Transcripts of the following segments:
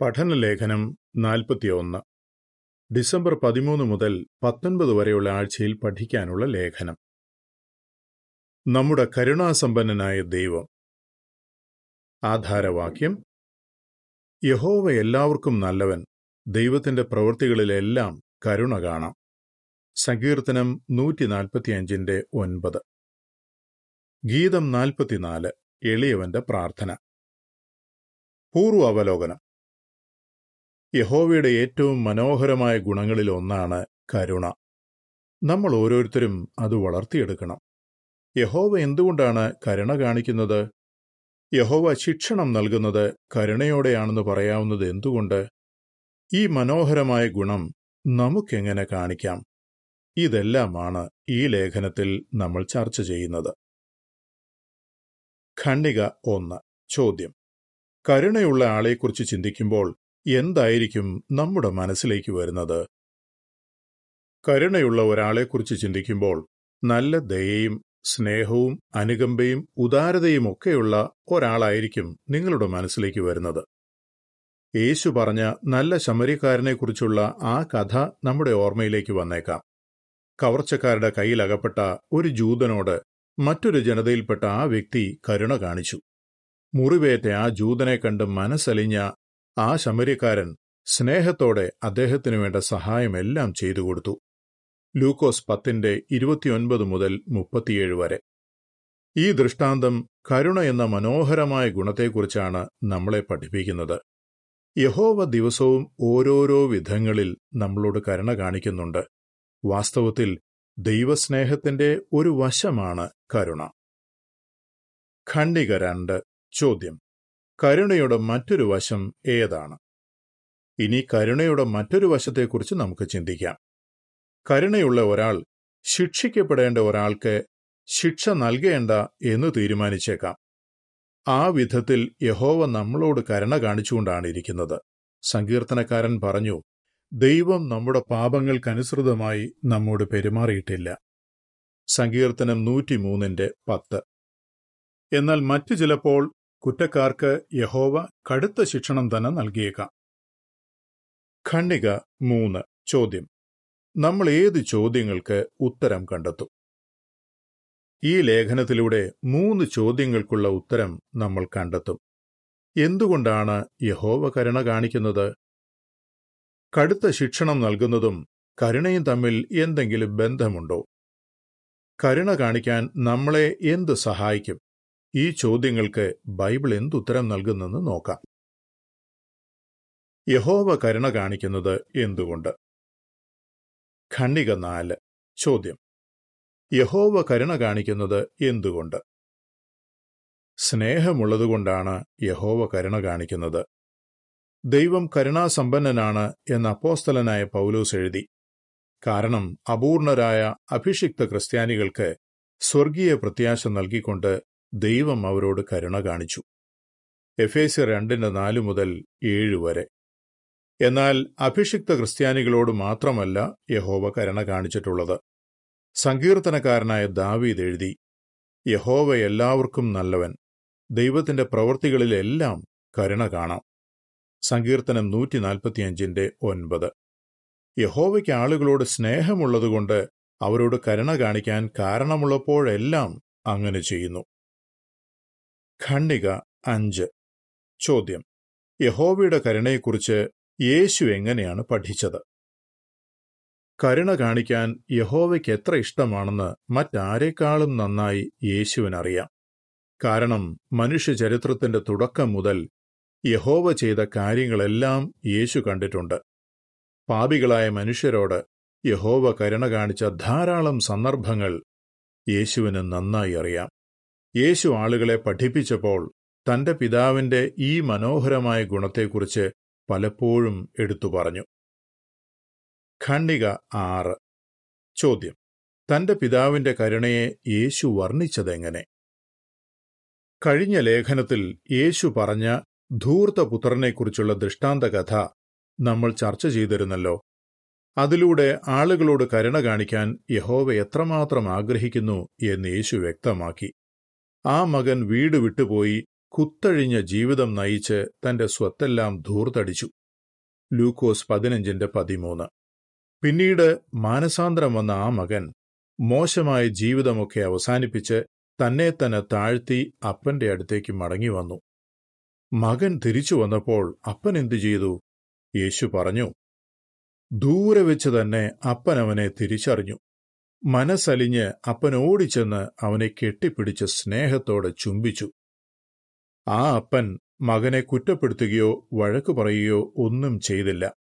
പഠനലേഖനം നാൽപ്പത്തിയൊന്ന്. ഡിസംബർ പതിമൂന്ന് മുതൽ പത്തൊൻപത് വരെയുള്ള ആഴ്ചയിൽ പഠിക്കാനുള്ള ലേഖനം. നമ്മുടെ കരുണാസമ്പന്നനായ ദൈവം. ആധാരവാക്യം. യഹോവ എല്ലാവർക്കും നല്ലവൻ. ദൈവത്തിന്റെ പ്രവൃത്തികളിലെല്ലാം കരുണ കാണാം. സങ്കീർത്തനം നൂറ്റി നാൽപ്പത്തിയഞ്ചിന്റെ ഒൻപത്. ഗീതം നാൽപ്പത്തിനാല് എളിയവന്റെ പ്രാർത്ഥന. പൂർവ അവലോകനം യഹോവയുടെ ഏറ്റവും മനോഹരമായ ഗുണങ്ങളിൽ ഒന്നാണ് കരുണ. നമ്മൾ ഓരോരുത്തരും അത് വളർത്തിയെടുക്കണം. യഹോവ എന്തുകൊണ്ടാണ് കരുണ കാണിക്കുന്നത്? യഹോവ ശിക്ഷണം നൽകുന്നത് കരുണയോടെയാണെന്ന് പറയാവുന്നത് എന്തുകൊണ്ട്? ഈ മനോഹരമായ ഗുണം നമുക്കെങ്ങനെ കാണിക്കാം? ഇതെല്ലാമാണ് ഈ ലേഖനത്തിൽ നമ്മൾ ചർച്ച ചെയ്യുന്നത്. ഖണ്ണിക ഒന്ന്. ചോദ്യം. കരുണയുള്ള ആളെക്കുറിച്ച് ചിന്തിക്കുമ്പോൾ എന്തായിരിക്കും നമ്മുടെ മനസ്സിലേക്ക് വരുന്നത്? കരുണയുള്ള ഒരാളെക്കുറിച്ച് ചിന്തിക്കുമ്പോൾ നല്ല ദയയും സ്നേഹവും അനുകമ്പയും ഉദാരതയും ഒക്കെയുള്ള ഒരാളായിരിക്കും നിങ്ങളുടെ മനസ്സിലേക്ക് വരുന്നത്. യേശു പറഞ്ഞ നല്ല ശമരിക്കാരനെക്കുറിച്ചുള്ള ആ കഥ നമ്മുടെ ഓർമ്മയിലേക്ക് വന്നേക്കാം. കവർച്ചക്കാരുടെ കയ്യിലകപ്പെട്ട ഒരു ജൂതനോട് മറ്റൊരു ജനതയിൽപ്പെട്ട ആ വ്യക്തി കരുണ കാണിച്ചു. മുറിവേറ്റ ആ ജൂതനെ കണ്ട് മനസ്സലിഞ്ഞ ആ ശമരിക്കാരൻ സ്നേഹത്തോടെ അദ്ദേഹത്തിനു വേണ്ട സഹായമെല്ലാം ചെയ്തു കൊടുത്തു. ലൂക്കോസ് പത്തിന്റെ ഇരുപത്തിയൊൻപത് മുതൽ മുപ്പത്തിയേഴ് വരെ. ഈ ദൃഷ്ടാന്തം കരുണ എന്ന മനോഹരമായ ഗുണത്തെക്കുറിച്ചാണ് നമ്മളെ പഠിപ്പിക്കുന്നത്. യഹോവ ദിവസവും ഓരോരോ വിധങ്ങളിൽ നമ്മളോട് കരുണ കാണിക്കുന്നുണ്ട്. വാസ്തവത്തിൽ ദൈവസ്നേഹത്തിന്റെ ഒരു വശമാണ് കരുണ. ഖണ്ഡിക രണ്ട് ചോദ്യം. കരുണയുടെ മറ്റൊരു വശം ഏതാണ്? ഇനി കരുണയുടെ മറ്റൊരു വശത്തെക്കുറിച്ച് നമുക്ക് ചിന്തിക്കാം. കരുണയുള്ള ഒരാൾ ശിക്ഷിക്കപ്പെടേണ്ട ഒരാൾക്ക് ശിക്ഷ നൽകേണ്ട എന്ന് തീരുമാനിച്ചേക്കാം. ആ വിധത്തിൽ യഹോവ നമ്മളോട് കരുണ കാണിച്ചുകൊണ്ടാണ് ഇരിക്കുന്നത് സങ്കീർത്തനക്കാരൻ പറഞ്ഞു ദൈവം നമ്മുടെ പാപങ്ങൾക്കനുസൃതമായി നമ്മോട് പെരുമാറിയിട്ടില്ല. സങ്കീർത്തനം നൂറ്റിമൂന്നിന്റെ പത്ത്. എന്നാൽ മറ്റു ചിലപ്പോൾ കുറ്റക്കാർക്ക് യഹോവ കടുത്ത ശിക്ഷണം തന്നെ നൽകിയേക്കാം. ഖണ്ഡിക മൂന്ന് ചോദ്യം. നമ്മൾ ഏത് ചോദ്യങ്ങൾക്ക് ഉത്തരം കണ്ടെത്തും? ഈ ലേഖനത്തിലൂടെ മൂന്ന് ചോദ്യങ്ങൾക്കുള്ള ഉത്തരം നമ്മൾ കണ്ടെത്തും. എന്തുകൊണ്ടാണ് യഹോവ കരുണ കാണിക്കുന്നത്? കടുത്ത ശിക്ഷണം നൽകുന്നതും കരുണയും തമ്മിൽ എന്തെങ്കിലും ബന്ധമുണ്ടോ? കരുണ കാണിക്കാൻ നമ്മളെ എന്ത് സഹായിക്കും? ഈ ചോദ്യങ്ങൾക്ക് ബൈബിൾ എന്തുത്തരം നൽകുന്നെന്ന് നോക്കാം. യഹോവ കരുണ കാണിക്കുന്നത് എന്തുകൊണ്ട്? ഖണ്ഡിക നാല്. ചോദ്യം. യഹോവ കരുണ കാണിക്കുന്നത് എന്തുകൊണ്ട്? സ്നേഹമുള്ളതുകൊണ്ടാണ് യഹോവ കരുണ കാണിക്കുന്നത്. ദൈവം കരുണാസമ്പന്നനാണ് എന്ന് അപ്പോസ്തലനായ പൗലോസ് എഴുതി. കാരണം അപൂർണരായ അഭിഷിക്ത ക്രിസ്ത്യാനികൾക്ക് സ്വർഗീയ പ്രത്യാശ നൽകിക്കൊണ്ട് ദൈവം അവരോട് കരുണ കാണിച്ചു. എഫേസ്യ രണ്ടിന്റെ നാല് മുതൽ ഏഴ് വരെ. എന്നാൽ അഭിഷിക്ത ക്രിസ്ത്യാനികളോട് മാത്രമല്ല യഹോവ കരുണ കാണിച്ചിട്ടുള്ളത്. സങ്കീർത്തനക്കാരനായ ദാവീദ് എഴുതി യഹോവ എല്ലാവർക്കും നല്ലവൻ. ദൈവത്തിന്റെ പ്രവൃത്തികളിലെല്ലാം കരുണ കാണാം. സങ്കീർത്തനം നൂറ്റി നാൽപ്പത്തിയഞ്ചിന്റെ ഒൻപത്. യഹോവയ്ക്ക് ആളുകളോട് സ്നേഹമുള്ളതുകൊണ്ട് അവരോട് കരുണ കാണിക്കാൻ കാരണമുള്ളപ്പോഴെല്ലാം അങ്ങനെ ചെയ്യുന്നു. ഖണ്ഡിക അഞ്ച്. ചോദ്യം. യഹോവയുടെ കരുണയെക്കുറിച്ച് യേശു എങ്ങനെയാണ് പഠിച്ചത്? കരുണ കാണിക്കാൻ യഹോവയ്ക്ക് എത്ര ഇഷ്ടമാണെന്ന് മറ്റാരെക്കാളും നന്നായി യേശുവിനറിയാം. കാരണം മനുഷ്യ ചരിത്രത്തിന്റെ തുടക്കം മുതൽ യഹോവ ചെയ്ത കാര്യങ്ങളെല്ലാം യേശു കണ്ടിട്ടുണ്ട്. പാപികളായ മനുഷ്യരോട് യഹോവ കരുണ കാണിച്ച ധാരാളം സന്ദർഭങ്ങൾ യേശുവിന് നന്നായി അറിയാം. യേശു ആളുകളെ പഠിപ്പിച്ചപ്പോൾ തന്റെ പിതാവിന്റെ ഈ മനോഹരമായ ഗുണത്തെക്കുറിച്ച് പലപ്പോഴും എടുത്തു പറഞ്ഞു. ഖണ്ഡിക ആറ്. ചോദ്യം. തന്റെ പിതാവിന്റെ കരുണയെ യേശു വർണിച്ചതെങ്ങനെ? കഴിഞ്ഞ ലേഖനത്തിൽ യേശു പറഞ്ഞ ധൂർത്തപുത്രനെക്കുറിച്ചുള്ള ദൃഷ്ടാന്ത കഥ നമ്മൾ ചർച്ച ചെയ്തിരുന്നല്ലോ. അതിലൂടെ ആളുകളോട് കരുണ കാണിക്കാൻ യഹോവ എത്രമാത്രം ആഗ്രഹിക്കുന്നു എന്ന് യേശു വ്യക്തമാക്കി. ആ മകൻ വീട് വിട്ടുപോയി കുത്തഴിഞ്ഞ ജീവിതം നയിച്ച് തന്റെ സ്വത്തെല്ലാം ധൂർത്തടിച്ചു. ലൂക്കോസ് പതിനഞ്ചിന്റെ പതിമൂന്ന്. പിന്നീട് മാനസാന്തരം വന്ന ആ മകൻ മോശമായ ജീവിതമൊക്കെ അവസാനിപ്പിച്ച് തന്നെ തന്നെ താഴ്ത്തി അപ്പന്റെ അടുത്തേക്ക് മടങ്ങി വന്നു. മകൻ തിരിച്ചു വന്നപ്പോൾ അപ്പൻ എന്തു ചെയ്തു? യേശു പറഞ്ഞു ദൂരെ വെച്ച് തന്നെ അപ്പൻ അവനെ തിരിച്ചറിഞ്ഞു. മനസ്സലിഞ്ഞ് അപ്പൻ ഓടിച്ചെന്ന് അവനെ കെട്ടിപ്പിടിച്ച് സ്നേഹത്തോടെ ചുംബിച്ചു. ആ അപ്പൻ മകനെ കുറ്റപ്പെടുത്തുകയോ വഴക്കു പറയുകയോ ഒന്നും ചെയ്തില്ല.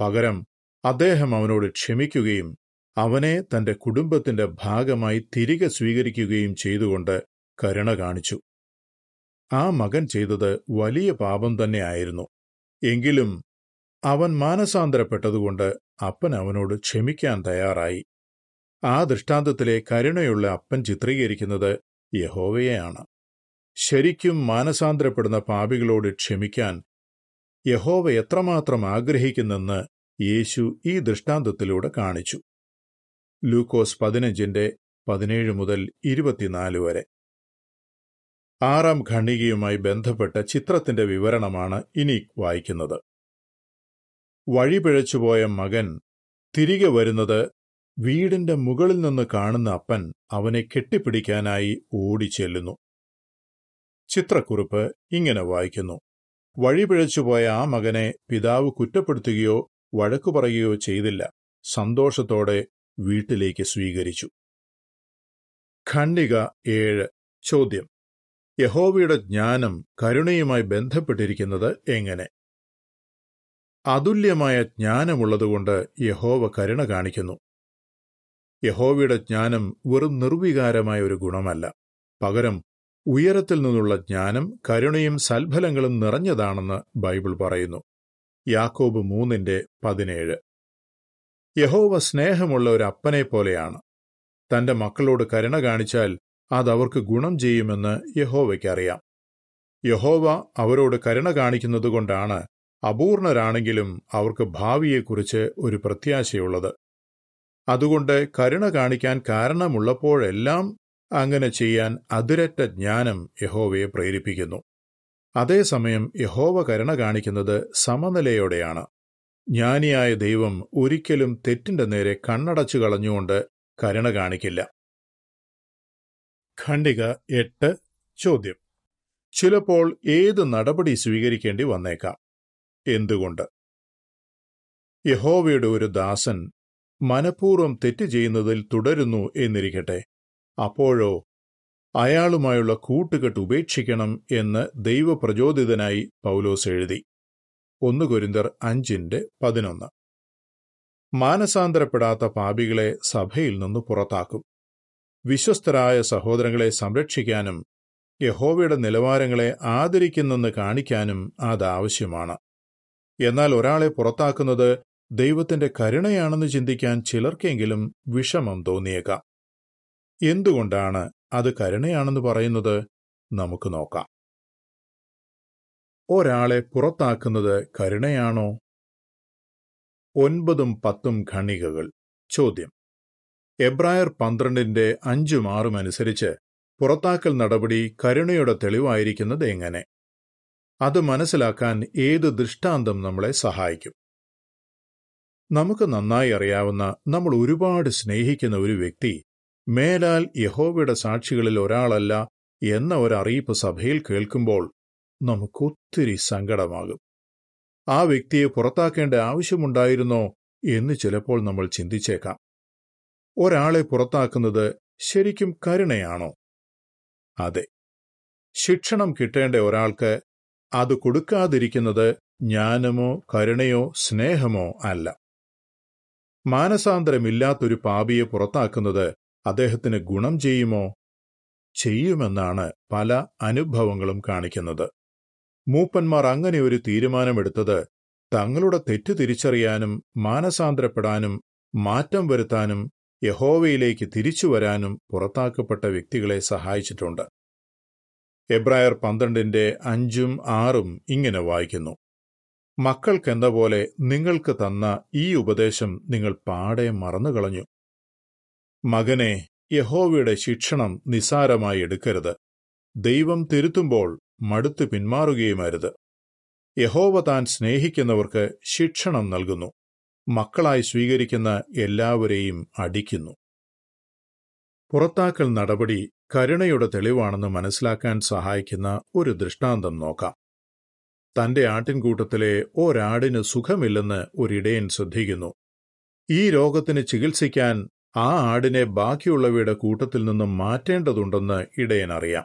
പകരം അദ്ദേഹം അവനോട് ക്ഷമിക്കുകയും അവനെ തന്റെ കുടുംബത്തിന്റെ ഭാഗമായി തിരികെ സ്വീകരിക്കുകയും ചെയ്തുകൊണ്ട് കരുണ കാണിച്ചു. ആ മകൻ ചെയ്തത് വലിയ പാപം തന്നെയായിരുന്നു. എങ്കിലും അവൻ മാനസാന്തരപ്പെട്ടതുകൊണ്ട് അപ്പൻ അവനോട് ക്ഷമിക്കാൻ തയ്യാറായി. ആ ദൃഷ്ടാന്തത്തിലെ കരുണയുള്ള അപ്പൻ ചിത്രീകരിക്കുന്നത് യഹോവയെയാണ്. ശരിക്കും മാനസാന്തരപ്പെടുന്ന പാപികളോട് ക്ഷമിക്കാൻ യഹോവ എത്രമാത്രം ആഗ്രഹിക്കുന്നെന്ന് യേശു ഈ ദൃഷ്ടാന്തത്തിലൂടെ കാണിച്ചു. ലൂക്കോസ് പതിനഞ്ചിന്റെ പതിനേഴ് മുതൽ ഇരുപത്തിനാല് വരെ. ആറാം ഖണ്ഡികയുമായി ബന്ധപ്പെട്ട ചിത്രത്തിന്റെ വിവരണമാണ് ഇനി വായിക്കുന്നത്. വഴിപിഴച്ചുപോയ മകൻ തിരികെ വരുന്നത് വീടിന്റെ മുകളിൽ നിന്ന് കാണുന്ന അപ്പൻ അവനെ കെട്ടിപ്പിടിക്കാനായി ഓടിച്ചെല്ലുന്നു. ചിത്രക്കുറിപ്പ് ഇങ്ങനെ വായിക്കുന്നു. വഴിപിഴച്ചുപോയ ആ മകനെ പിതാവ് കുറ്റപ്പെടുത്തുകയോ വഴക്കു പറയുകയോ ചെയ്തില്ല. സന്തോഷത്തോടെ വീട്ടിലേക്ക് സ്വീകരിച്ചു. ഖണ്ഡിക ഏഴ്. ചോദ്യം. യഹോവയുടെ ജ്ഞാനം കരുണയുമായി ബന്ധപ്പെട്ടിരിക്കുന്നത് എങ്ങനെ? അതുല്യമായ ജ്ഞാനമുള്ളതുകൊണ്ട് യഹോവ കരുണ കാണിക്കുന്നു. യഹോവയുടെ ജ്ഞാനം വെറും നിർവികാരമായ ഒരു ഗുണമല്ല. പകരം ഉയരത്തിൽ നിന്നുള്ള ജ്ഞാനം കരുണയും സൽഫലങ്ങളും നിറഞ്ഞതാണെന്ന് ബൈബിൾ പറയുന്നു. യാക്കോബ് മൂന്നിന്റെ പതിനേഴ്. യഹോവ സ്നേഹമുള്ള ഒരു അപ്പനെ പോലെയാണ്. തന്റെ മക്കളോട് കരുണ കാണിച്ചാൽ അതവർക്ക് ഗുണം ചെയ്യുമെന്ന് യഹോവയ്ക്കറിയാം. യഹോവ അവരോട് കരുണ കാണിക്കുന്നതുകൊണ്ടാണ് അപൂർണരാണെങ്കിലും അവർക്ക് ഭാവിയെക്കുറിച്ച് ഒരു പ്രത്യാശയുള്ളത്. അതുകൊണ്ട് കരുണ കാണിക്കാൻ കാരണമുള്ളപ്പോഴെല്ലാം അങ്ങനെ ചെയ്യാൻ അതിരറ്റ ജ്ഞാനം യഹോവയെ പ്രേരിപ്പിക്കുന്നു. അതേസമയം യഹോവ കരുണ കാണിക്കുന്നത് സമനിലയോടെയാണ്. ജ്ഞാനിയായ ദൈവം ഒരിക്കലും തെറ്റിന്റെ നേരെ കണ്ണടച്ചു കളഞ്ഞുകൊണ്ട് കരുണ കാണിക്കില്ല. ഖണ്ഡിക എട്ട് ചോദ്യം. ചിലപ്പോൾ ഏത് നടപടി സ്വീകരിക്കേണ്ടി വന്നേക്കാം? എന്തുകൊണ്ട്? യഹോവയുടെ ഒരു ദാസൻ മനഃപൂർവം തെറ്റ് ചെയ്യുന്നതിൽ തുടരുന്നു എന്നിരിക്കട്ടെ. അപ്പോഴോ അയാളുമായുള്ള കൂട്ടുകെട്ട് ഉപേക്ഷിക്കണം എന്ന് ദൈവപ്രചോദിതനായി പൗലോസ് എഴുതി. ഒന്ന് കൊരിന്തർ അഞ്ചിന്റെ പതിനൊന്ന്. മാനസാന്തരപ്പെടാത്ത പാപികളെ സഭയിൽ നിന്ന് പുറത്താക്കും. വിശ്വസ്തരായ സഹോദരങ്ങളെ സംരക്ഷിക്കാനും യഹോവയുടെ നിലവാരങ്ങളെ ആദരിക്കുന്നെന്ന് കാണിക്കാനും അതാവശ്യമാണ് എന്നാൽ ഒരാളെ പുറത്താക്കുന്നത് ദൈവത്തിന്റെ കരുണയാണെന്ന് ചിന്തിക്കാൻ ചിലർക്കെങ്കിലും വിഷമം തോന്നിയേക്കാം. എന്തുകൊണ്ടാണ് അത് കരുണയാണെന്ന് പറയുന്നത്? നമുക്ക് നോക്കാം. ഒരാളെ പുറത്താക്കുന്നത് കരുണയാണോ? ഒൻപതും പത്തും ഖണികകൾ ചോദ്യം. എബ്രായർ പന്ത്രണ്ടിന്റെ അഞ്ചും ആറും അനുസരിച്ച് പുറത്താക്കൽ നടപടി കരുണയുടെ തെളിവായിരിക്കുന്നത് എങ്ങനെ? അത് മനസ്സിലാക്കാൻ ഏത് ദൃഷ്ടാന്തം നമ്മളെ സഹായിക്കും? നമുക്ക് നന്നായി അറിയാവുന്ന നമ്മൾ ഒരുപാട് സ്നേഹിക്കുന്ന ഒരു വ്യക്തി മേലാൽ യഹോവയുടെ സാക്ഷികളിൽ ഒരാളല്ല എന്ന ഒരറിയിപ്പ് സഭയിൽ കേൾക്കുമ്പോൾ നമുക്കൊത്തിരി സങ്കടമാകും. ആ വ്യക്തിയെ പുറത്താക്കേണ്ട ആവശ്യമുണ്ടായിരുന്നോ എന്ന് ചിലപ്പോൾ നമ്മൾ ചിന്തിച്ചേക്കാം. ഒരാളെ പുറത്താക്കുന്നത് ശരിക്കും കരുണയാണോ? അതെ. ശിക്ഷണം കിട്ടേണ്ട ഒരാൾക്ക് അത് കൊടുക്കാതിരിക്കുന്നത് ജ്ഞാനമോ കരുണയോ സ്നേഹമോ അല്ല. മാനസാന്തരമില്ലാത്തൊരു പാപിയെ പുറത്താക്കുന്നത് അദ്ദേഹത്തിന് ഗുണം ചെയ്യുമോ? ചെയ്യുമെന്നാണ് പല അനുഭവങ്ങളും കാണിക്കുന്നത്. മൂപ്പന്മാർ അങ്ങനെ ഒരു തീരുമാനമെടുത്തത് തങ്ങളുടെ തെറ്റ് തിരിച്ചറിയാനും മാനസാന്തരപ്പെടാനും മാറ്റം വരുത്താനും യഹോവയിലേക്ക് തിരിച്ചു വരാനും പുറത്താക്കപ്പെട്ട വ്യക്തികളെ സഹായിച്ചിട്ടുണ്ട്. എബ്രായർ പന്ത്രണ്ടിന്റെ അഞ്ചും ആറും ഇങ്ങനെ വായിക്കുന്നു. മക്കൾക്കെന്ന പോലെ നിങ്ങൾക്ക് തന്ന ഈ ഉപദേശം നിങ്ങൾ പാടെ മറന്നുകളഞ്ഞു. മകനെ യഹോവയുടെ ശിക്ഷണം നിസാരമായി എടുക്കരുത്. ദൈവം തിരുത്തുമ്പോൾ മടുത്തു പിന്മാറുകയുമരുത്. യഹോവ താൻ സ്നേഹിക്കുന്നവർക്ക് ശിക്ഷണം നൽകുന്നു. മക്കളായി സ്വീകരിക്കുന്ന എല്ലാവരെയും അടിക്കുന്നു. പുറത്താക്കൽ നടപടി കരുണയുടെ തെളിവാണെന്ന് മനസ്സിലാക്കാൻ സഹായിക്കുന്ന ഒരു ദൃഷ്ടാന്തം നോക്കാം. തന്റെ ആട്ടിൻകൂട്ടത്തിലെ ഒരാടിന് സുഖമില്ലെന്ന് ഒരിടയൻ ശ്രദ്ധിക്കുന്നു. ഈ രോഗത്തിന് ചികിത്സിക്കാൻ ആ ആടിനെ ബാക്കിയുള്ളവയുടെ കൂട്ടത്തിൽ നിന്നും മാറ്റേണ്ടതുണ്ടെന്ന് ഇടയൻ അറിയാം.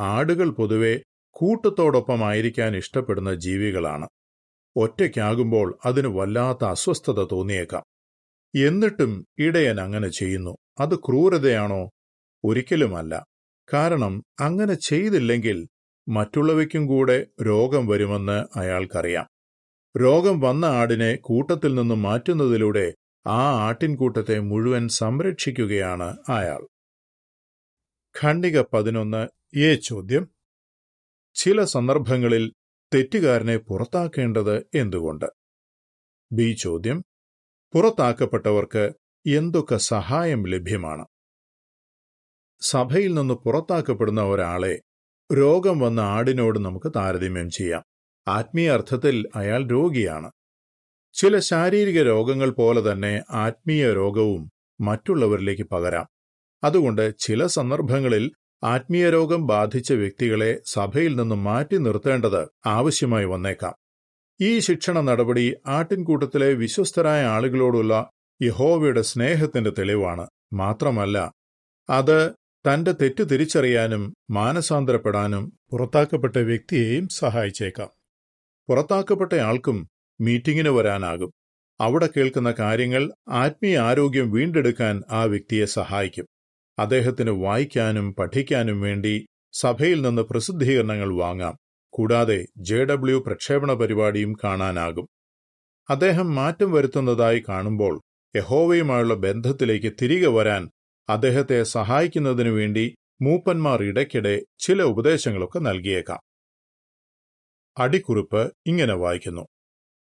ആടുകൾ പൊതുവെ കൂട്ടത്തോടൊപ്പമായിരിക്കാൻ ഇഷ്ടപ്പെടുന്ന ജീവികളാണ്. ഒറ്റയ്ക്കാകുമ്പോൾ അതിന് വല്ലാത്ത അസ്വസ്ഥത തോന്നിയേക്കാം. എന്നിട്ടും ഇടയൻ അങ്ങനെ ചെയ്യുന്നു. അത് ക്രൂരതയാണോ? ഒരിക്കലുമല്ല. കാരണം അങ്ങനെ ചെയ്തില്ലെങ്കിൽ മറ്റുള്ളവയ്ക്കും കൂടെ രോഗം വരുമെന്ന് അയാൾക്കറിയാം. രോഗം വന്ന ആടിനെ കൂട്ടത്തിൽ നിന്ന് മാറ്റുന്നതിലൂടെ ആ ആട്ടിൻകൂട്ടത്തെ മുഴുവൻ സംരക്ഷിക്കുകയാണ് അയാൾ. ഖണ്ഡിക പതിനൊന്ന് എ ചോദ്യം. ചില സന്ദർഭങ്ങളിൽ തെറ്റുകാരനെ പുറത്താക്കേണ്ടത് എന്തുകൊണ്ട്? ബി ചോദ്യം. പുറത്താക്കപ്പെട്ടവർക്ക് എന്തൊക്കെ സഹായം ലഭ്യമാണ്? സഭയിൽ നിന്ന് പുറത്താക്കപ്പെടുന്ന ഒരാളെ രോഗം വന്ന ആടിനോട് നമുക്ക് താരതമ്യം ചെയ്യാം. ആത്മീയ അർത്ഥത്തിൽ അയാൾ രോഗിയാണ്. ചില ശാരീരിക രോഗങ്ങൾ പോലെ തന്നെ ആത്മീയ രോഗവും മറ്റുള്ളവരിലേക്ക് പകരാം. അതുകൊണ്ട് ചില സന്ദർഭങ്ങളിൽ ആത്മീയ രോഗം ബാധിച്ച വ്യക്തികളെ സഭയിൽ നിന്നും മാറ്റി നിർത്തേണ്ടത് ആവശ്യമായി വന്നേക്കാം. ഈ ശിക്ഷണ നടപടി ആട്ടിൻകൂട്ടത്തിലെ വിശ്വസ്തരായ ആളുകളോടുള്ള യഹോവയുടെ സ്നേഹത്തിന്റെ തെളിവാണ്. മാത്രമല്ല അത് തന്റെ തെറ്റ് തിരിച്ചറിയാനും മാനസാന്തരപ്പെടാനും പുറത്താക്കപ്പെട്ട വ്യക്തിയെയും സഹായിച്ചേക്കാം. പുറത്താക്കപ്പെട്ട ആൾക്കും മീറ്റിംഗിന് വരാനാകും. അവിടെ കേൾക്കുന്ന കാര്യങ്ങൾ ആത്മീയ ആരോഗ്യം വീണ്ടെടുക്കാൻ ആ വ്യക്തിയെ സഹായിക്കും. അദ്ദേഹത്തിന് വായിക്കാനും പഠിക്കാനും വേണ്ടി സഭയിൽ നിന്ന് പ്രസിദ്ധീകരണങ്ങൾ വാങ്ങാം. കൂടാതെ ജെ ഡബ്ല്യു പ്രക്ഷേപണ പരിപാടിയും കാണാനാകും. അദ്ദേഹം മാറ്റം വരുത്തുന്നതായി കാണുമ്പോൾ യഹോവയുമായുള്ള ബന്ധത്തിലേക്ക് തിരികെ വരാൻ അദ്ദേഹത്തെ സഹായിക്കുന്നതിനു വേണ്ടി മൂപ്പന്മാർ ഇടയ്ക്കിടെ ചില ഉപദേശങ്ങളൊക്കെ നൽകിയേക്കാം. അടിക്കുറിപ്പ് ഇങ്ങനെ വായിക്കുന്നു.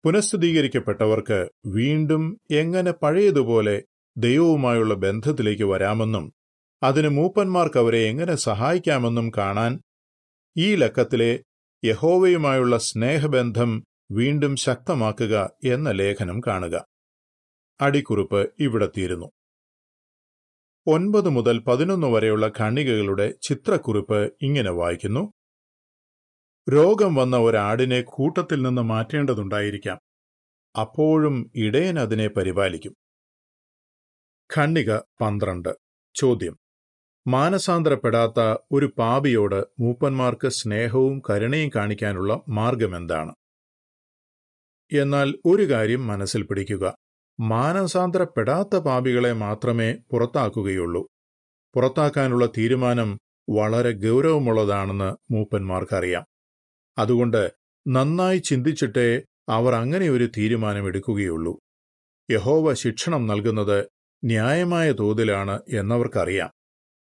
പുനഃസ്ഥിതീകരിക്കപ്പെട്ടവർക്ക് വീണ്ടും എങ്ങനെ പഴയതുപോലെ ദൈവവുമായുള്ള ബന്ധത്തിലേക്ക് വരാമെന്നും അതിന് മൂപ്പന്മാർക്ക് അവരെ എങ്ങനെ സഹായിക്കാമെന്നും കാണാൻ ഈ ലക്കത്തിലെ യഹോവയുമായുള്ള സ്നേഹബന്ധം വീണ്ടും ശക്തമാക്കുക എന്ന ലേഖനം കാണുക. അടിക്കുറിപ്പ് ഇവിടെ തീരുന്നു. ഒൻപത് മുതൽ പതിനൊന്ന് വരെയുള്ള ഖണ്ഡികകളുടെ ചിത്രക്കുറിപ്പ് ഇങ്ങനെ വായിക്കുന്നു. രോഗം വന്ന ഒരാടിനെ കൂട്ടത്തിൽ നിന്ന് മാറ്റേണ്ടതുണ്ടായിരിക്കാം. അപ്പോഴും ഇടയൻ അതിനെ പരിപാലിക്കും. ഖണ്ഡിക പന്ത്രണ്ട്. ചോദ്യം. മാനസാന്തരപ്പെടാത്ത ഒരു പാപിയോട് മൂപ്പന്മാർക്ക് സ്നേഹവും കരുണയും കാണിക്കാനുള്ള മാർഗമെന്താണ്? എന്നാൽ ഒരു കാര്യം മനസ്സിൽ പിടിക്കുക. മാനസാന്തരപ്പെടാത്ത പാപികളെ മാത്രമേ പുറത്താക്കുകയുള്ളൂ. പുറത്താക്കാനുള്ള തീരുമാനം വളരെ ഗൗരവമുള്ളതാണെന്ന് മൂപ്പന്മാർക്കറിയാം. അതുകൊണ്ട് നന്നായി ചിന്തിച്ചിട്ടേ അവർ അങ്ങനെ ഒരു തീരുമാനമെടുക്കുകയുള്ളൂ. യഹോവ ശിക്ഷണം നൽകുന്നത് ന്യായമായ തോതിലാണ് എന്നവർക്കറിയാം.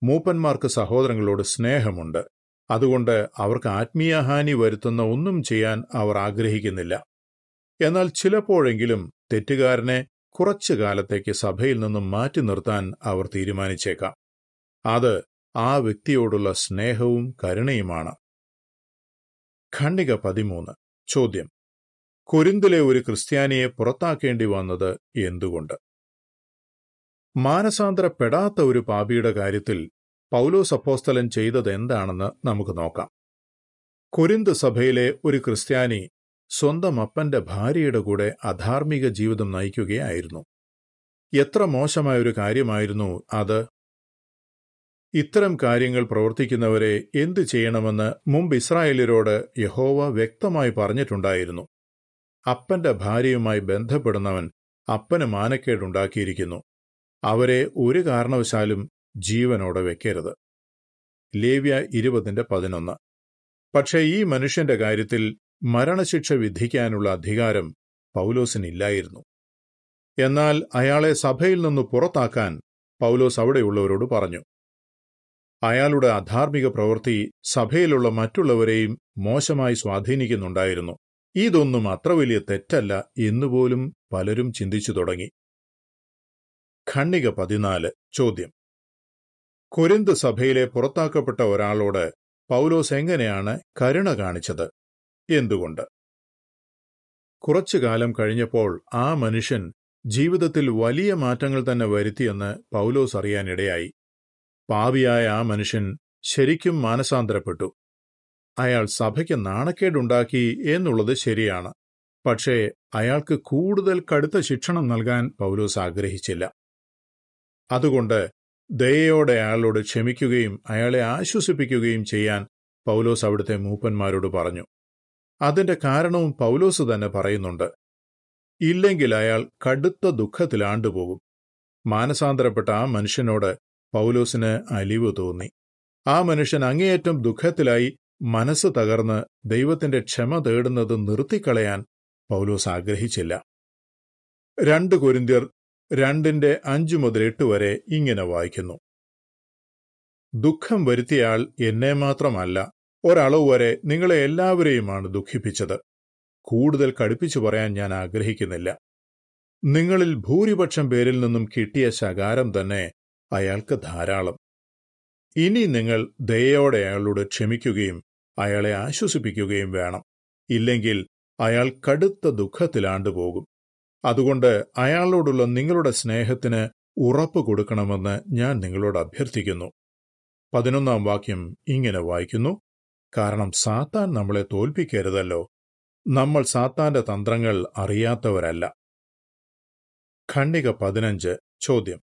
മൂപ്പന്മാർക്ക് സഹോദരങ്ങളോട് സ്നേഹമുണ്ട്. അതുകൊണ്ട് അവർക്ക് ആത്മീയഹാനി വരുത്തുന്ന ഒന്നും ചെയ്യാൻ അവർ ആഗ്രഹിക്കുന്നില്ല. എന്നാൽ ചിലപ്പോഴെങ്കിലും തെറ്റുകാരനെ കുറച്ചു കാലത്തേക്ക് സഭയിൽ നിന്നും മാറ്റി നിർത്താൻ അവർ തീരുമാനിച്ചേക്കാം. അത് ആ വ്യക്തിയോടുള്ള സ്നേഹവും കരുണയുമാണ്. ഖണ്ഡിക പതിമൂന്ന്. ചോദ്യം. കൊരിന്തിലെ ഒരു ക്രിസ്ത്യാനിയെ പുറത്താക്കേണ്ടി വന്നത് എന്തുകൊണ്ട്? മാനസാന്തരപ്പെടാത്ത ഒരു പാപിയുടെ കാര്യത്തിൽ പൗലോസ് അപ്പോസ്തലൻ ചെയ്തത് എന്താണെന്ന് നമുക്ക് നോക്കാം. കൊരിന്ത് സഭയിലെ ഒരു ക്രിസ്ത്യാനി സ്വന്തം അപ്പന്റെ ഭാര്യയുടെ കൂടെ അധാർമിക ജീവിതം നയിക്കുകയായിരുന്നു. എത്ര മോശമായൊരു കാര്യമായിരുന്നു അത്. ഇത്തരം കാര്യങ്ങൾ പ്രവർത്തിക്കുന്നവരെ എന്തു ചെയ്യണമെന്ന് മുമ്പ് ഇസ്രായേലിയരോട് യഹോവ വ്യക്തമായി പറഞ്ഞിട്ടുണ്ടായിരുന്നു. അപ്പന്റെ ഭാര്യയുമായി ബന്ധപ്പെടുന്നവൻ അപ്പന് മാനക്കേടുണ്ടാക്കിയിരിക്കുന്നു. അവരെ ഒരു കാരണവശാലും ജീവനോടെ വെക്കരുത്. ലേവ്യ ഇരുപതിന്റെ പതിനൊന്ന്. പക്ഷേ ഈ മനുഷ്യന്റെ കാര്യത്തിൽ മരണശിക്ഷ വിധിക്കാനുള്ള അധികാരം പൗലോസിനില്ലായിരുന്നു. എന്നാൽ അയാളെ സഭയിൽ നിന്ന് പുറത്താക്കാൻ പൗലോസ് അവിടെയുള്ളവരോട് പറഞ്ഞു അയാളുടെ അധാർമിക പ്രവൃത്തി സഭയിലുള്ള മറ്റുള്ളവരെയും മോശമായി സ്വാധീനിക്കുന്നുണ്ടായിരുന്നു. ഇതൊന്നും അത്ര വലിയ തെറ്റല്ല എന്നുപോലും പലരും ചിന്തിച്ചു തുടങ്ങി. ഖണ്ണിക പതിനാല് ചോദ്യം. കൊരിന്ത് സഭയിലെ പുറത്താക്കപ്പെട്ട ഒരാളോട് പൗലോസ് എങ്ങനെയാണ് കരുണ കാണിച്ചത്? എന്തുകൊണ്ട്? കുറച്ചു കാലം കഴിഞ്ഞപ്പോൾ ആ മനുഷ്യൻ ജീവിതത്തിൽ വലിയ മാറ്റങ്ങൾ തന്നെ വരുത്തിയെന്ന് പൗലോസ് അറിയാനിടയായി. പാവിയായ ആ മനുഷ്യൻ ശരിക്കും മാനസാന്തരപ്പെട്ടു. അയാൾ സഭയ്ക്ക് നാണക്കേടുണ്ടാക്കി എന്നുള്ളത് ശരിയാണ്. പക്ഷേ അയാൾക്ക് കൂടുതൽ കടുത്ത ശിക്ഷണം നൽകാൻ പൗലോസ് ആഗ്രഹിച്ചില്ല. അതുകൊണ്ട് ദയയോടെ അയാളോട് ക്ഷമിക്കുകയും അയാളെ ആശ്വസിപ്പിക്കുകയും ചെയ്യാൻ പൗലോസ് അവിടുത്തെ മൂപ്പന്മാരോട് പറഞ്ഞു. അതിന്റെ കാരണവും പൗലോസ് തന്നെ പറയുന്നുണ്ട്. ഇല്ലെങ്കിൽ അയാൾ കടുത്ത ദുഃഖത്തിലാണ്ടുപോകും. മാനസാന്തരപ്പെട്ട ആ മനുഷ്യനോട് പൗലോസിന് അലിവ് തോന്നി. ആ മനുഷ്യൻ അങ്ങേയറ്റം ദുഃഖത്തിലായി മനസ്സ് തകർന്ന് ദൈവത്തിന്റെ ക്ഷമ തേടുന്നത് നിർത്തിക്കളയാൻ പൗലോസ് ആഗ്രഹിച്ചില്ല. രണ്ട് കൊരിന്ത്യർ രണ്ടിന്റെ അഞ്ചു മുതൽ എട്ട് വരെ ഇങ്ങനെ വായിക്കുന്നു. ദുഃഖം വരുത്തിയാൽ എന്നെ മാത്രമല്ല ഒരളവ് വരെ നിങ്ങളെ എല്ലാവരെയുമാണ് ദുഃഖിപ്പിച്ചത്. കൂടുതൽ കടുപ്പിച്ചു പറയാൻ ഞാൻ ആഗ്രഹിക്കുന്നില്ല. നിങ്ങളിൽ ഭൂരിപക്ഷം പേരിൽ നിന്നും കിട്ടിയ ശകാരം തന്നെ അയാൾക്ക് ധാരാളം. ഇനി നിങ്ങൾ ദയോടെ അയാളോട് ക്ഷമിക്കുകയും അയാളെ ആശ്വസിപ്പിക്കുകയും വേണം. ഇല്ലെങ്കിൽ അയാൾ കടുത്ത ദുഃഖത്തിലാണ്ടുപോകും അതുകൊണ്ട് അയാളോടുള്ള നിങ്ങളുടെ സ്നേഹത്തിന് ഉറപ്പ് കൊടുക്കണമെന്ന് ഞാൻ നിങ്ങളോട് അഭ്യർത്ഥിക്കുന്നു. പതിനൊന്നാം വാക്യം ഇങ്ങനെ വായിക്കുന്നു. കാരണം സാത്താൻ നമ്മളെ തോൽപ്പിക്കരുതല്ലോ. നമ്മൾ സാത്താന്റെ തന്ത്രങ്ങൾ അറിയാത്തവരല്ല. ഖണ്ഡിക പതിനഞ്ച് ചോദ്യം.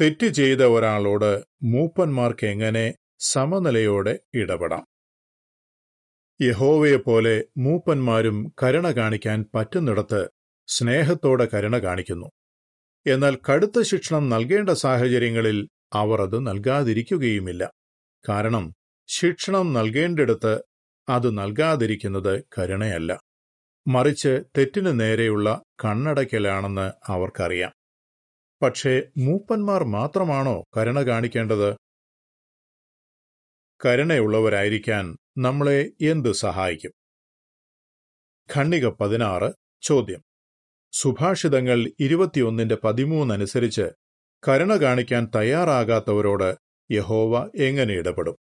തെറ്റ് ചെയ്ത ഒരാളോട് മൂപ്പന്മാർക്ക് എങ്ങനെ സമനിലയോടെ ഇടപെടാം? യഹോവയെപ്പോലെ മൂപ്പന്മാരും കരുണ കാണിക്കാൻ പറ്റുന്നിടത്ത് സ്നേഹത്തോടെ കരുണ കാണിക്കുന്നു. എന്നാൽ കടുത്ത ശിക്ഷണം നൽകേണ്ട സാഹചര്യങ്ങളിൽ അവർ അത് നൽകാതിരിക്കുകയുമില്ല. കാരണം ശിക്ഷണം നൽകേണ്ടിടത്ത് അത് നൽകാതിരിക്കുന്നത് കരുണയല്ല. മറിച്ച് തെറ്റിനു നേരെയുള്ള കണ്ണടയ്ക്കലാണെന്ന് അവർക്കറിയാം. പക്ഷേ മൂപ്പന്മാർ മാത്രമാണോ കരുണ കാണിക്കേണ്ടത്? കരുണയുള്ളവരായിരിക്കാൻ നമ്മളെ എന്ത് സഹായിക്കും? ഖണ്ണിക പതിനാറ് ചോദ്യം. സുഭാഷിതങ്ങൾ ഇരുപത്തിയൊന്നിന്റെ പതിമൂന്നനുസരിച്ച് കരുണ കാണിക്കാൻ തയ്യാറാകാത്തവരോട് യഹോവ എങ്ങനെ ഇടപെടും?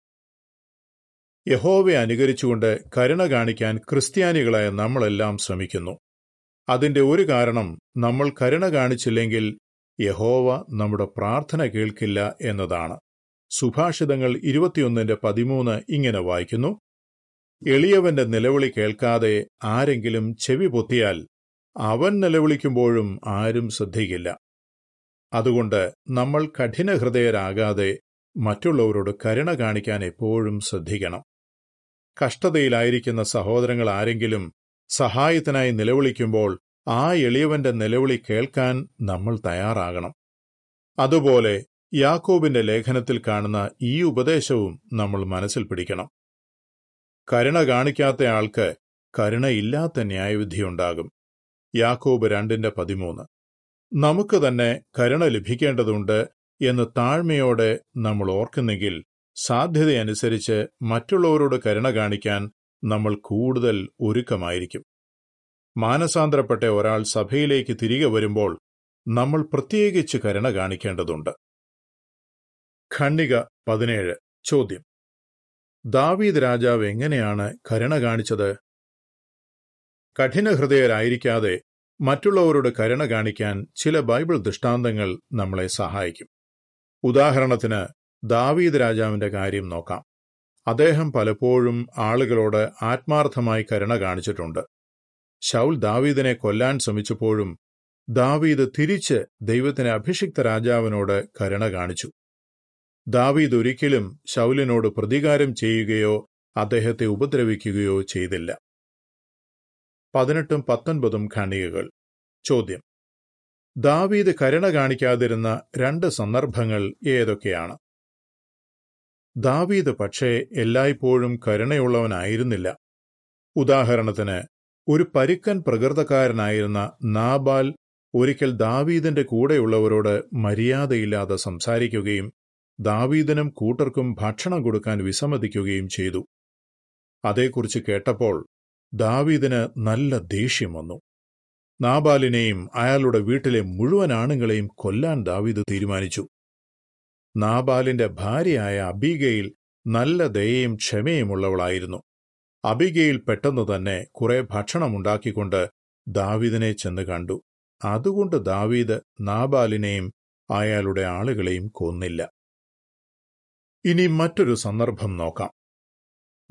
യഹോവയെ അനുകരിച്ചുകൊണ്ട് കരുണ കാണിക്കാൻ ക്രിസ്ത്യാനികളായ നമ്മളെല്ലാം ശ്രമിക്കുന്നു. അതിന്റെ ഒരു കാരണം നമ്മൾ കരുണ കാണിച്ചില്ലെങ്കിൽ യഹോവ നമ്മുടെ പ്രാർത്ഥന കേൾക്കില്ല എന്നതാണ്. സുഭാഷിതങ്ങൾ ഇരുപത്തിയൊന്നിന്റെ പതിമൂന്ന് ഇങ്ങനെ വായിക്കുന്നു. എളിയവന്റെ നിലവിളി കേൾക്കാതെ ആരെങ്കിലും ചെവി പൊത്തിയാൽ അവൻ നിലവിളിക്കുമ്പോഴും ആരും ശ്രദ്ധിക്കില്ല. അതുകൊണ്ട് നമ്മൾ കഠിനഹൃദയരാകാതെ മറ്റുള്ളവരോട് കരുണ കാണിക്കാൻ എപ്പോഴും ശ്രദ്ധിക്കണം. കഷ്ടതയിലായിരിക്കുന്ന സഹോദരങ്ങൾ ആരെങ്കിലും സഹായത്തിനായി നിലവിളിക്കുമ്പോൾ ആ എളിയവന്റെ നിലവിളി കേൾക്കാൻ നമ്മൾ തയ്യാറാകണം. അതുപോലെ യാക്കോബിന്റെ ലേഖനത്തിൽ കാണുന്ന ഈ ഉപദേശവും നമ്മൾ മനസ്സിൽ പിടിക്കണം. കരുണ കാണിക്കാത്ത ആൾക്ക് കരുണയില്ലാത്ത ന്യായവിധിയുണ്ടാകും യാക്കോബ് രണ്ടിന്റെ പതിമൂന്ന്. നമുക്ക് തന്നെ കരുണ ലഭിക്കേണ്ടതുണ്ട് എന്ന് താഴ്മയോടെ നമ്മൾ ഓർക്കുന്നെങ്കിൽ സാധ്യതയനുസരിച്ച് മറ്റുള്ളവരോട് കരുണ കാണിക്കാൻ നമ്മൾ കൂടുതൽ ഒരുക്കമായിരിക്കും. മാനസാന്തരപ്പെട്ട ഒരാൾ സഭയിലേക്ക് തിരികെ വരുമ്പോൾ നമ്മൾ പ്രത്യേകിച്ച് കരുണ കാണിക്കേണ്ടതുണ്ട്. ഖണ്ണിക പതിനേഴ്. ചോദ്യം. ദാവീദ് രാജാവ് എങ്ങനെയാണ് കരുണ കാണിച്ചത്? കഠിനഹൃദയരായിരിക്കാതെ മറ്റുള്ളവരോട് കരുണ കാണിക്കാൻ ചില ബൈബിൾ ദൃഷ്ടാന്തങ്ങൾ നമ്മളെ സഹായിക്കും. ഉദാഹരണത്തിന് ദാവീദ് രാജാവിന്റെ കാര്യം നോക്കാം. അദ്ദേഹം പലപ്പോഴും ആളുകളോട് ആത്മാർത്ഥമായി കരുണ കാണിച്ചിട്ടുണ്ട്. ശൗൽ ദാവീദിനെ കൊല്ലാൻ ശ്രമിച്ചപ്പോഴും ദാവീദ് തിരിച്ച് ദൈവത്തിന് അഭിഷിക്ത രാജാവിനോട് കരുണ കാണിച്ചു. ദാവീദ് ഒരിക്കലും ശൗലിനോട് പ്രതികാരം ചെയ്യുകയോ അദ്ദേഹത്തെ ഉപദ്രവിക്കുകയോ ചെയ്തില്ല. പതിനെട്ടും പത്തൊൻപതും ഖണ്ഡികകൾ. ചോദ്യം. ദാവീദ് കരുണ കാണിക്കാതിരുന്ന രണ്ട് സന്ദർഭങ്ങൾ ഏതൊക്കെയാണ്? ദാവീദ് പക്ഷേ എല്ലായ്പ്പോഴും കരുണയുള്ളവനായിരുന്നില്ല. ഉദാഹരണത്തിന് ഒരു പരുക്കൻ പ്രകൃതക്കാരനായിരുന്ന നാബാൽ ഒരിക്കൽ ദാവീദിന്റെ കൂടെയുള്ളവരോട് മര്യാദയില്ലാതെ സംസാരിക്കുകയും ദാവീദിനും കൂട്ടർക്കും ഭക്ഷണം കൊടുക്കാൻ വിസമ്മതിക്കുകയും ചെയ്തു. അതേക്കുറിച്ച് കേട്ടപ്പോൾ ദാവീദിന് നല്ല ദേഷ്യം വന്നു. നാബാലിനെയും അയാളുടെ വീട്ടിലെ മുഴുവൻ ആണുങ്ങളെയും കൊല്ലാൻ ദാവീദ് തീരുമാനിച്ചു. നാബാലിന്റെ ഭാര്യയായ അബീഗയിൽ നല്ല ദയയും ക്ഷമയുമുള്ളവളായിരുന്നു അബിഗയിൽ പെട്ടെന്ന് തന്നെ കുറെ ഭക്ഷണമുണ്ടാക്കിക്കൊണ്ട് ദാവീദിനെ ചെന്ന് കണ്ടു. അതുകൊണ്ട് ദാവീദ് നാബാലിനെയും അയാളുടെ ആളുകളെയും കൊന്നില്ല. ഇനി മറ്റൊരു സന്ദർഭം നോക്കാം.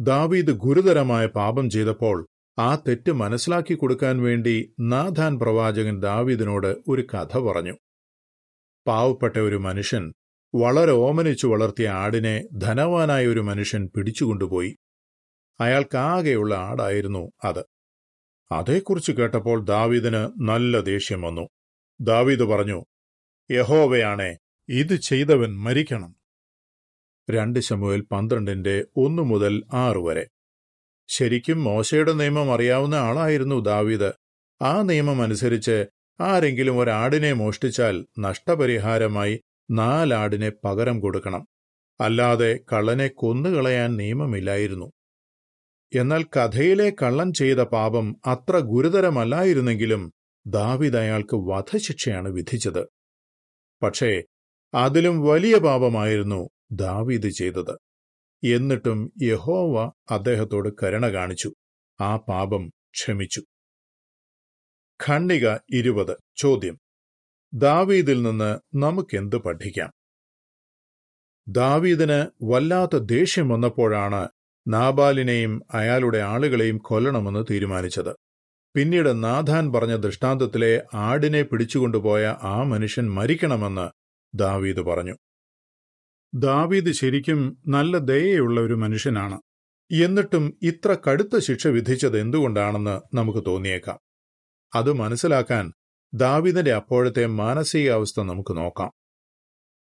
ദാവീദ് ഗുരുതരമായ പാപം ചെയ്തപ്പോൾ ആ തെറ്റ് മനസ്സിലാക്കി കൊടുക്കാൻ വേണ്ടി നാഥാൻ പ്രവാചകൻ ദാവീദിനോട് ഒരു കഥ പറഞ്ഞു. പാവപ്പെട്ട ഒരു മനുഷ്യൻ വളരെ ഓമനിച്ചു വളർത്തിയ ആടിനെ ധനവാനായ ഒരു മനുഷ്യൻ പിടിച്ചുകൊണ്ടുപോയി. അയാൾക്കാകെയുള്ള ആടായിരുന്നു അത്. അതേക്കുറിച്ച് കേട്ടപ്പോൾ ദാവീദിന് നല്ല ദേഷ്യം വന്നു. ദാവീദ് പറഞ്ഞു യഹോവയാണേ ഇത് ചെയ്തവൻ മരിക്കണം. രണ്ട് ശമുവേൽ പന്ത്രണ്ടിന്റെ ഒന്നു മുതൽ ആറ് വരെ. ശരിക്കും മോശയുടെ നിയമം അറിയാവുന്ന ആളായിരുന്നു ദാവീദ്. ആ നിയമം അനുസരിച്ച് ആരെങ്കിലും ഒരാടിനെ മോഷ്ടിച്ചാൽ നഷ്ടപരിഹാരമായി നാലാടിനെ പകരം കൊടുക്കണം. അല്ലാതെ കള്ളനെ കൊന്നുകളയാൻ നിയമമില്ലായിരുന്നു. എന്നാൽ കഥയിലെ കള്ളൻ ചെയ്ത പാപം അത്ര ഗുരുതരമല്ലായിരുന്നെങ്കിലും ദാവിദ് അയാൾക്ക് വധശിക്ഷയാണ് വിധിച്ചത്. പക്ഷേ അതിലും വലിയ പാപമായിരുന്നു ദാവീദ് ചെയ്തത്. എന്നിട്ടും യഹോവ അദ്ദേഹത്തോട് കരുണ കാണിച്ചു. ആ പാപം ക്ഷമിച്ചു. ഖണ്ഡിക ഇരുപത് ചോദ്യം. ദാവീദിൽ നിന്ന് നമുക്കെന്ത് പഠിക്കാം? ദാവീദിന് വല്ലാത്ത ദേഷ്യം വന്നപ്പോഴാണ് നാബാലിനെയും അയാളുടെ ആളുകളെയും കൊല്ലണമെന്ന് തീരുമാനിച്ചത്. പിന്നീട് നാഥാൻ പറഞ്ഞ ദൃഷ്ടാന്തത്തിലെ ആടിനെ പിടിച്ചുകൊണ്ടുപോയ ആ മനുഷ്യൻ മരിക്കണമെന്ന് ദാവീദ് പറഞ്ഞു. ദാവീദ് ശരിക്കും നല്ല ദയയുള്ള ഒരു മനുഷ്യനാണ്. എന്നിട്ടും ഇത്ര കടുത്ത ശിക്ഷ വിധിച്ചത് എന്തുകൊണ്ടാണെന്ന് നമുക്ക് തോന്നിയേക്കാം. അത് മനസ്സിലാക്കാൻ ദാവീദിന്റെ അപ്പോഴത്തെ മാനസികാവസ്ഥ നമുക്ക് നോക്കാം.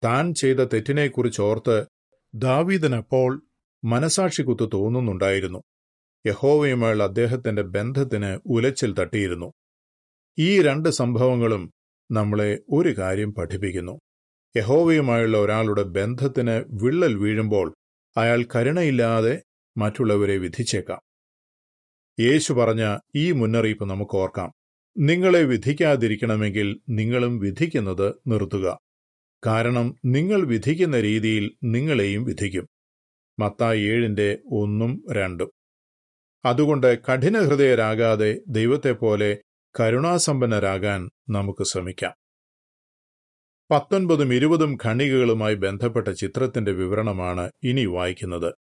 താൻ ചെയ്ത തെറ്റിനെക്കുറിച്ച് ഓർത്ത് ദാവീദിനപ്പോൾ മനസാക്ഷിക്കുത്ത് തോന്നുന്നുണ്ടായിരുന്നു. യഹോവയുമായുള്ള അദ്ദേഹത്തിന്റെ ബന്ധത്തിന് ഉലച്ചിൽ തട്ടിയിരുന്നു. ഈ രണ്ട് സംഭവങ്ങളും നമ്മളെ ഒരു കാര്യം പഠിപ്പിക്കുന്നു. യഹോവയുമായുള്ള ഒരാളുടെ ബന്ധത്തിന് വിള്ളൽ വീഴുമ്പോൾ അയാൾ കരുണയില്ലാതെ മറ്റുള്ളവരെ വിധിച്ചേക്കാം. യേശു പറഞ്ഞ ഈ മുന്നറിയിപ്പ് നമുക്ക് ഓർക്കാം. നിങ്ങളെ വിധിക്കാതിരിക്കണമെങ്കിൽ നിങ്ങളും വിധിക്കുന്നത് നിർത്തുക. കാരണം നിങ്ങൾ വിധിക്കുന്ന രീതിയിൽ നിങ്ങളെയും വിധിക്കും. മത്തായി ഏഴിന്റെ ഒന്നും രണ്ടും. അതുകൊണ്ട് കഠിനഹൃദയരാകാതെ ദൈവത്തെപ്പോലെ കരുണാസമ്പന്നരാകാൻ നമുക്ക് ശ്രമിക്കാം. പത്തൊൻപതും ഇരുപതും ഖണികകളുമായി ബന്ധപ്പെട്ട ചിത്രത്തിന്റെ വിവരണമാണ് ഇനി വായിക്കുന്നത്.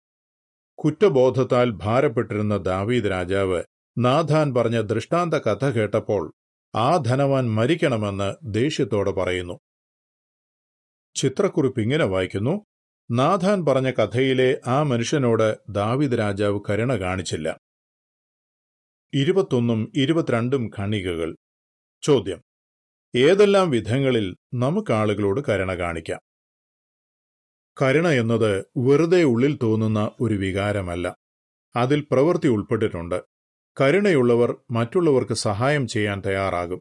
കുറ്റബോധത്താൽ ഭാരപ്പെട്ടിരുന്ന ദാവീദ് രാജാവ് നാഥാൻ പറഞ്ഞ ദൃഷ്ടാന്ത കഥ കേട്ടപ്പോൾ ആ ധനവാൻ മരിക്കണമെന്ന് ദേഷ്യത്തോടെ പറയുന്നു. ചിത്രക്കുറിപ്പ് ഇങ്ങനെ വായിക്കുന്നു. നാഥാൻ പറഞ്ഞ കഥയിലെ ആ മനുഷ്യനോട് ദാവിദ് രാജാവ് കരുണ കാണിച്ചില്ല. ഇരുപത്തൊന്നും ഇരുപത്തിരണ്ടും ഖണികകൾ. ചോദ്യം. ഏതെല്ലാം വിധങ്ങളിൽ നമുക്ക് ആളുകളോട് കരുണ കാണിക്കാം? കരുണ എന്നത് വെറുതെ ഉള്ളിൽ തോന്നുന്ന ഒരു വികാരമല്ല. അതിൽ പ്രവൃത്തി ഉൾപ്പെട്ടിട്ടുണ്ട്. കരുണയുള്ളവർ മറ്റുള്ളവർക്ക് സഹായം ചെയ്യാൻ തയ്യാറാകും.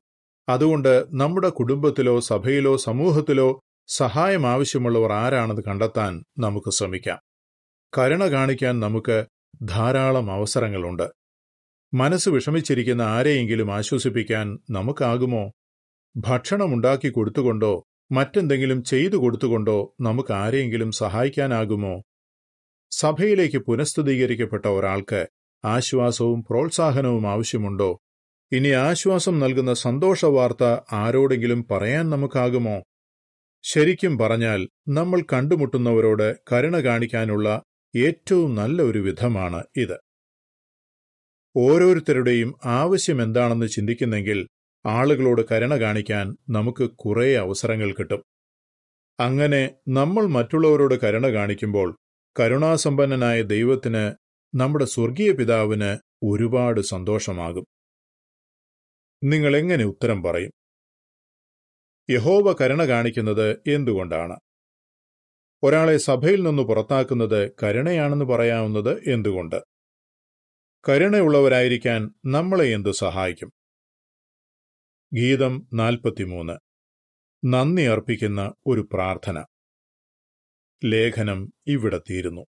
അതുകൊണ്ട് നമ്മുടെ കുടുംബത്തിലോ സഭയിലോ സമൂഹത്തിലോ സഹായം ആവശ്യമുള്ളവർ ആരാണെന്ന് കണ്ടെത്താൻ നമുക്ക് ശ്രമിക്കാം. കരുണ കാണിക്കാൻ നമുക്ക് ധാരാളം അവസരങ്ങളുണ്ട്. മനസ്സ് വിഷമിച്ചിരിക്കുന്ന ആരെയെങ്കിലും ആശ്വസിപ്പിക്കാൻ നമുക്കാകുമോ? ഭക്ഷണമുണ്ടാക്കി കൊടുത്തുകൊണ്ടോ മറ്റെന്തെങ്കിലും ചെയ്തു കൊടുത്തുകൊണ്ടോ നമുക്ക് ആരെയെങ്കിലും സഹായിക്കാനാകുമോ? സഭയിലേക്ക് പുനഃസ്ഥിതീകരിക്കപ്പെട്ട ഒരാൾക്ക് ആശ്വാസവും പ്രോത്സാഹനവും ആവശ്യമുണ്ടോ? ഇനി ആശ്വാസം നൽകുന്ന സന്തോഷവാർത്ത ആരോടെങ്കിലും പറയാൻ നമുക്കാകുമോ? ശരിക്കും പറഞ്ഞാൽ നമ്മൾ കണ്ടുമുട്ടുന്നവരോട് കരുണ കാണിക്കാനുള്ള ഏറ്റവും നല്ല ഒരു വിധമാണ് ഇത്. ഓരോരുത്തരുടെയും ആവശ്യം എന്താണെന്ന് ചിന്തിക്കുന്നെങ്കിൽ ആളുകളോട് കരുണ കാണിക്കാൻ നമുക്ക് കുറേ അവസരങ്ങൾ കിട്ടും. അങ്ങനെ നമ്മൾ മറ്റുള്ളവരോട് കരുണ കാണിക്കുമ്പോൾ കരുണാസമ്പന്നനായ ദൈവത്തിന് നമ്മുടെ സ്വർഗീയ പിതാവിന് ഒരുപാട് സന്തോഷമാകും. നിങ്ങൾ എങ്ങനെ ഉത്തരം പറയും? യഹോവ കരുണ കാണിക്കുന്നത് എന്തുകൊണ്ടാണ്? ഒരാളെ സഭയിൽ നിന്ന് പുറത്താക്കുന്നത് കരുണയാണെന്ന് പറയാവുന്നത് എന്തുകൊണ്ട്? കരുണയുള്ളവരായിരിക്കാൻ നമ്മളെ എന്തു സഹായിക്കും? ഗീതം നാൽപ്പത്തിമൂന്ന്. നന്ദി അർപ്പിക്കുന്ന ഒരു പ്രാർത്ഥന. ലേഖനം ഇവിടെ തീരുന്നു.